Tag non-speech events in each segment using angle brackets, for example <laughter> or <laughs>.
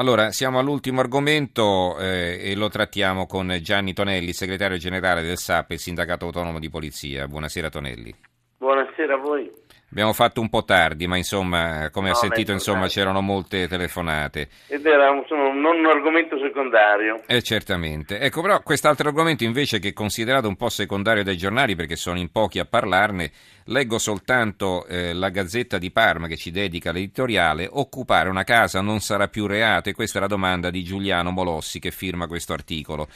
Allora, siamo all'ultimo argomento eh, e lo trattiamo con Gianni Tonelli, segretario generale del SAP, il Sindacato Autonomo di Polizia. Buonasera Tonelli. Buonasera a voi. Abbiamo fatto un po' tardi, ma insomma, come no, ha sentito, insomma, c'erano molte telefonate. Ed era insomma, non un argomento secondario. Eh, certamente. Ecco, però quest'altro argomento invece che è considerato un po' secondario dai giornali perché sono in pochi a parlarne, leggo soltanto eh, la Gazzetta di Parma che ci dedica l'editoriale Occupare una casa non sarà più reato e questa è la domanda di Giuliano Molossi che firma questo articolo.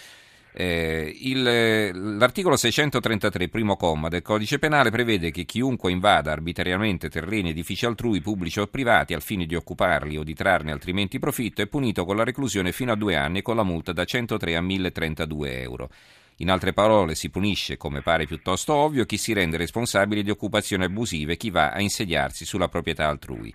Eh, il, l'articolo 633, primo comma del codice penale prevede che chiunque invada arbitrariamente terreni edifici altrui, pubblici o privati, al fine di occuparli o di trarne altrimenti profitto, è punito con la reclusione fino a due anni e con la multa da 103 a 1032 euro. In altre parole, si punisce, come pare piuttosto ovvio, chi si rende responsabile di occupazioni abusive e chi va a insediarsi sulla proprietà altrui.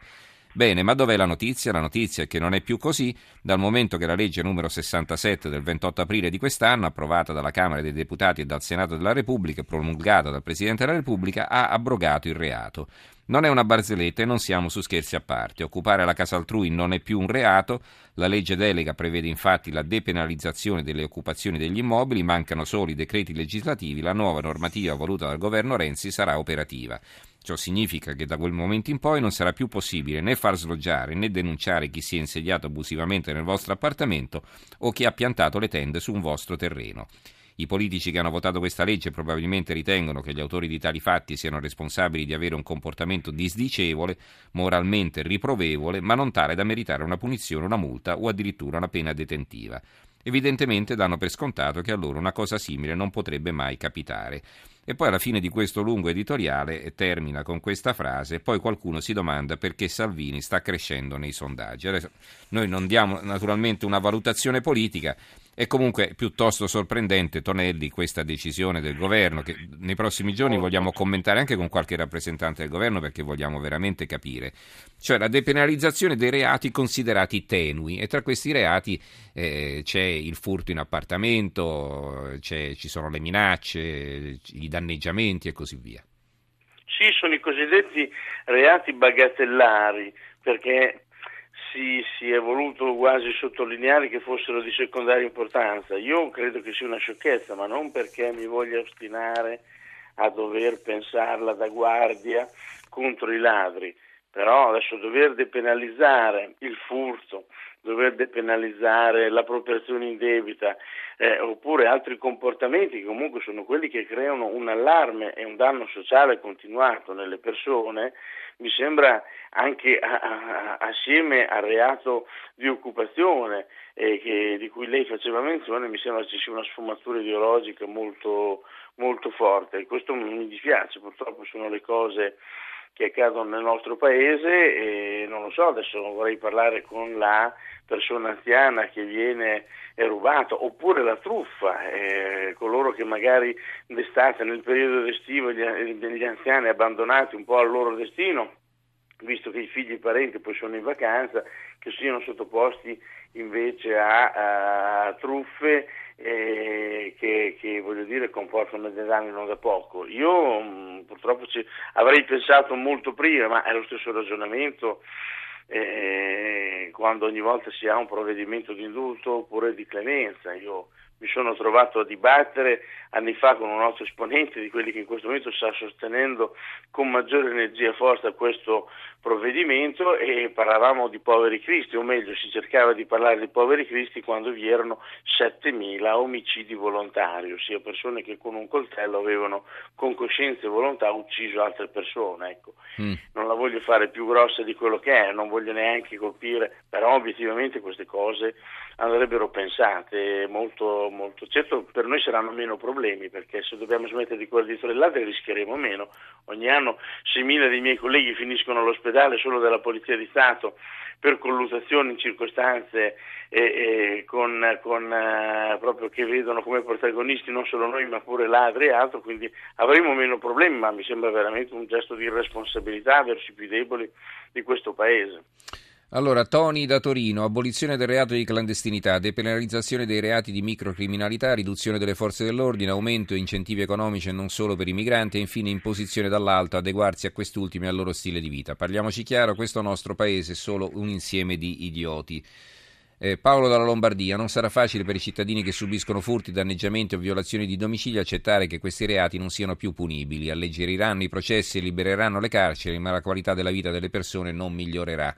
Bene, ma dov'è la notizia? La notizia è che non è più così, dal momento che la legge numero 67 del 28 aprile di quest'anno, approvata dalla Camera dei Deputati e dal Senato della Repubblica promulgata dal Presidente della Repubblica, ha abrogato il reato. Non è una barzelletta e non siamo su scherzi a parte. Occupare la casa altrui non è più un reato. La legge delega prevede infatti la depenalizzazione delle occupazioni degli immobili, mancano solo i decreti legislativi, la nuova normativa voluta dal governo Renzi sarà operativa. Ciò significa che da quel momento in poi non sarà più possibile né far sloggiare né denunciare chi si è insediato abusivamente nel vostro appartamento o chi ha piantato le tende su un vostro terreno. I politici che hanno votato questa legge probabilmente ritengono che gli autori di tali fatti siano responsabili di avere un comportamento disdicevole, moralmente riprovevole, ma non tale da meritare una punizione, una multa o addirittura una pena detentiva. Evidentemente danno per scontato che a loro una cosa simile non potrebbe mai capitare. E poi alla fine di questo lungo editoriale termina con questa frase, poi qualcuno si domanda perché Salvini sta crescendo nei sondaggi. Adesso, noi non diamo naturalmente una valutazione politica, è comunque piuttosto sorprendente, Tonelli, questa decisione del governo, che nei prossimi giorni vogliamo commentare anche con qualche rappresentante del governo perché vogliamo veramente capire. Cioè la depenalizzazione dei reati considerati tenui e tra questi reati eh, c'è il furto in appartamento, ci sono le minacce, i danneggiamenti e così via. Sì, sono i cosiddetti reati bagatellari, perché si, si, è voluto quasi sottolineare che fossero di secondaria importanza. Io credo che sia una sciocchezza, ma non perché mi voglia ostinare a dover pensarla da guardia contro i ladri, però adesso dover depenalizzare il furto, dover depenalizzare l'appropriazione indebita eh, oppure altri comportamenti che comunque sono quelli che creano un allarme e un danno sociale continuato nelle persone, mi sembra anche a, a, assieme al reato di occupazione eh, che, di cui lei faceva menzione, mi sembra ci sia una sfumatura ideologica molto, molto forte. Questo mi dispiace, purtroppo sono le cose che accadono nel nostro paese e non lo so, adesso vorrei parlare con la persona anziana che viene rubato oppure la truffa, eh, coloro che magari d'estate nel periodo estivo gli anziani abbandonati un po' al loro destino visto che i figli e i parenti poi sono in vacanza, che siano sottoposti invece a, a truffe eh, che, che, voglio dire comportano dei danni non da poco. Io mh, mm, purtroppo ci, avrei pensato molto prima, ma è lo stesso ragionamento eh, quando ogni volta si ha un provvedimento di indulto oppure di clemenza. Io mi sono trovato a dibattere anni fa con un altro esponente di quelli che in questo momento sta sostenendo con maggiore energia e forza questo provvedimento e parlavamo di poveri cristi, o meglio si cercava di parlare di poveri cristi quando vi erano 7.000 omicidi volontari, ossia persone che con un coltello avevano con coscienza e volontà ucciso altre persone. Ecco. Mm. Non la voglio fare più grossa di quello che è, non voglio neanche colpire, però obiettivamente queste cose andrebbero pensate molto, molto. Certo per noi saranno meno problemi perché se dobbiamo smettere di quelle di torellate rischieremo meno. Ogni anno 6.000 dei miei colleghi finiscono all'ospedale solo dalla Polizia di Stato per colluttazioni in circostanze eh, eh, con, con, eh, proprio che vedono come protagonisti non solo noi ma pure ladri e altro, quindi avremo meno problemi, ma mi sembra veramente un gesto di irresponsabilità verso i più deboli di questo Paese. Allora, Toni da Torino, abolizione del reato di clandestinità, depenalizzazione dei reati di microcriminalità, riduzione delle forze dell'ordine, aumento e incentivi economici e non solo per i migranti e infine imposizione dall'alto adeguarsi a quest'ultimi e al loro stile di vita. Parliamoci chiaro, questo nostro paese è solo un insieme di idioti. Eh, Paolo dalla Lombardia, non sarà facile per i cittadini che subiscono furti, danneggiamenti o violazioni di domicilio accettare che questi reati non siano più punibili, alleggeriranno i processi e libereranno le carceri, ma la qualità della vita delle persone non migliorerà.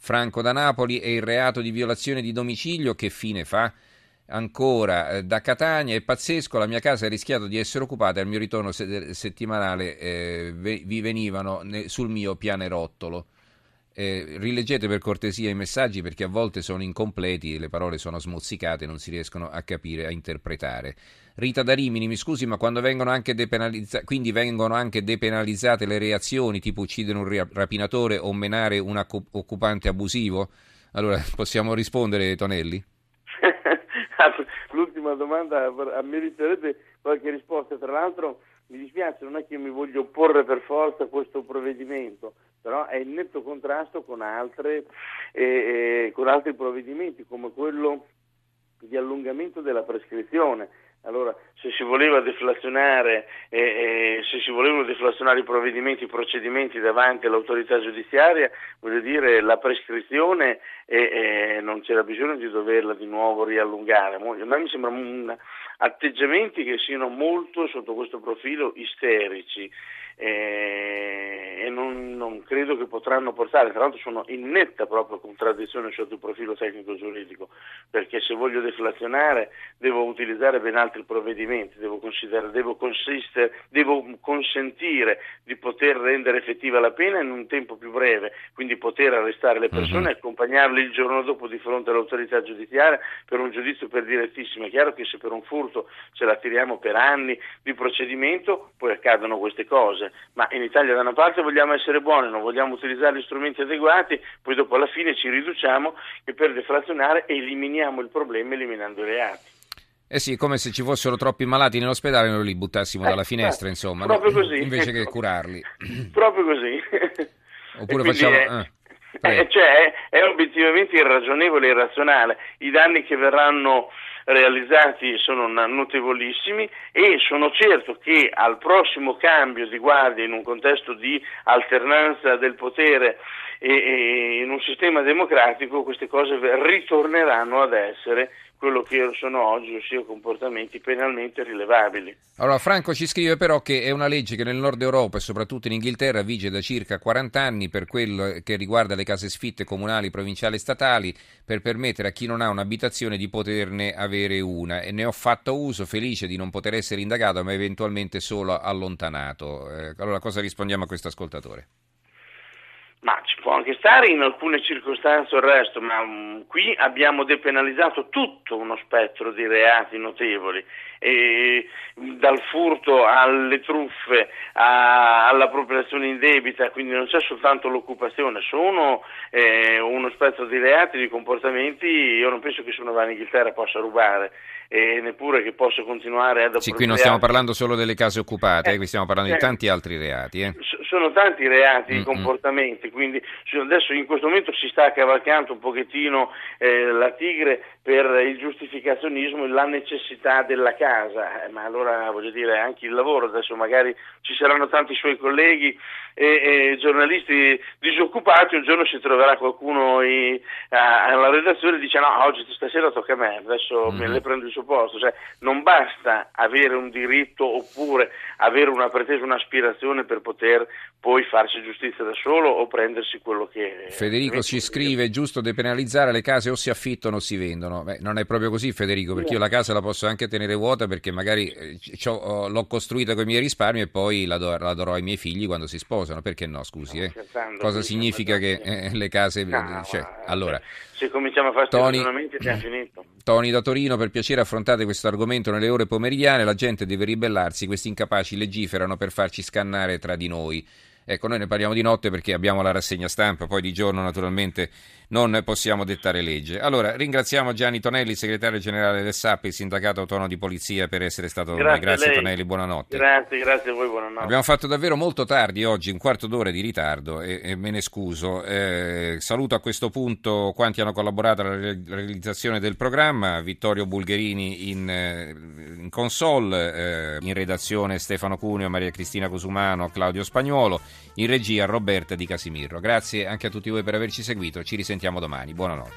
Franco da Napoli e il reato di violazione di domicilio che fine fa? Ancora eh, da Catania è pazzesco, la mia casa ha rischiato di essere occupata e al mio ritorno settimanale eh, vi venivano sul mio pianerottolo. Eh, rileggete per cortesia i messaggi perché a volte sono incompleti, le parole sono smozzicate, non si riescono a capire, a interpretare. Rita da Rimini, mi scusi, ma quando vengono anche, depenalizza- quindi vengono anche depenalizzate le reazioni tipo uccidere un rapinatore o menare un occupante abusivo? Allora <laughs> possiamo rispondere, Tonelli? <laughs> L'ultima domanda meriterebbe qualche risposta, tra l'altro mi dispiace, non è che io mi voglio opporre per forza a questo provvedimento, però è in netto contrasto con, altre, eh, eh, con altri provvedimenti come quello di allungamento della prescrizione. Allora, se si deflazionare, eh, eh, se si volevano deflazionare i provvedimenti, i procedimenti davanti all'autorità giudiziaria, voglio dire, la prescrizione eh, non c'era bisogno di doverla di nuovo riallungare. A me mi sembra un, atteggiamenti che siano molto sotto questo profilo isterici eh, e non, non, credo che potranno portare, tra l'altro sono in netta proprio contraddizione sotto il profilo tecnico-giuridico, perché se voglio deflazionare devo utilizzare ben altri provvedimenti, devo, devo, devo consentire di poter rendere effettiva la pena in un tempo più breve, quindi poter arrestare le persone uh-huh. e accompagnarle il giorno dopo di fronte all'autorità giudiziaria per un giudizio per direttissimo. È chiaro che se per un furto ce la tiriamo per anni di procedimento, poi accadono queste cose ma in Italia da una parte vogliamo essere buoni, non vogliamo utilizzare gli strumenti adeguati, poi dopo alla fine ci riduciamo e per deflazionare eliminiamo il problema eliminando i reati. Eh sì, come se ci fossero troppi malati nell'ospedale noi li buttassimo eh, dalla finestra, eh, insomma, proprio no? così. invece che curarli. <clears throat> proprio così. <laughs> Oppure facciamo... È... Eh, eh, cioè, è, è obiettivamente irragionevole e irrazionale. I danni che verranno realizzati sono notevolissimi e sono certo che al prossimo cambio di guardia in un contesto di alternanza del potere e, e in un sistema democratico queste cose ritorneranno ad essere quello che sono oggi, ossia comportamenti penalmente rilevabili. Allora Franco ci scrive però che è una legge che nel nord Europa e soprattutto in Inghilterra vige da circa 40 anni per quello che riguarda le case sfitte comunali, provinciali e statali per permettere a chi non ha un'abitazione di poterne avere una e ne ho fatto uso felice di non poter essere indagato ma eventualmente solo allontanato. Eh, allora cosa rispondiamo a questo ascoltatore? Ma ci può anche stare in alcune circostanze il resto, ma um, qui abbiamo depenalizzato tutto uno spettro di reati notevoli, e, dal furto alle truffe a, all'appropriazione indebita, quindi non c'è soltanto l'occupazione, sono eh, uno spettro di reati, di comportamenti, io non penso che se uno va in Inghilterra possa rubare e neppure che possa continuare ad Sì, qui non stiamo parlando solo delle case occupate, eh, qui stiamo parlando eh, di tanti altri reati. Eh. Sono tanti reati, i comportamenti, quindi adesso in questo momento si sta cavalcando un pochettino eh, la tigre per il giustificazionismo e la necessità della casa, eh, ma allora voglio dire anche il lavoro, adesso magari ci saranno tanti suoi colleghi e, e giornalisti disoccupati, un giorno si troverà qualcuno in, a, alla redazione e dice no, oggi stasera tocca a me, adesso mm. me le prendo il posto, cioè, non basta avere un diritto oppure avere una pretesa, un'aspirazione per poter poi farsi giustizia da solo o prendersi quello che... Federico ci scrive, è giusto depenalizzare le case o si affittano o si vendono. Beh, non è proprio così Federico, perché io la casa la posso anche tenere vuota perché magari eh, l'ho costruita con i miei risparmi e poi la, do, la, darò ai miei figli quando si sposano, perché no, scusi? Eh? Cosa significa che eh, le case... No, cioè, allora, se cominciamo a fare Tony, ragionamenti abbiamo <clears throat> finito. Tony da Torino, per piacere affrontate questo argomento nelle ore pomeridiane, la gente deve ribellarsi, questi incapaci legiferano per farci scannare tra di noi. Ecco, noi ne parliamo di notte perché abbiamo la rassegna stampa, poi di giorno naturalmente non possiamo dettare legge. Allora, ringraziamo Gianni Tonelli, segretario generale del SAP, il sindacato autonomo di polizia, per essere stato con noi. Grazie Tonelli, buonanotte. Grazie, grazie a voi, buonanotte. Abbiamo fatto davvero molto tardi oggi, un quarto d'ora di ritardo e, e me ne scuso. Eh, saluto a questo punto quanti hanno collaborato alla realizzazione del programma, Vittorio Bulgherini in, eh, in console, eh, in redazione Stefano Cuneo, Maria Cristina Cosumano, Claudio Spagnuolo in regia Roberta Di Casimirro. Grazie anche a tutti voi per averci seguito, ci risentiamo domani, buonanotte.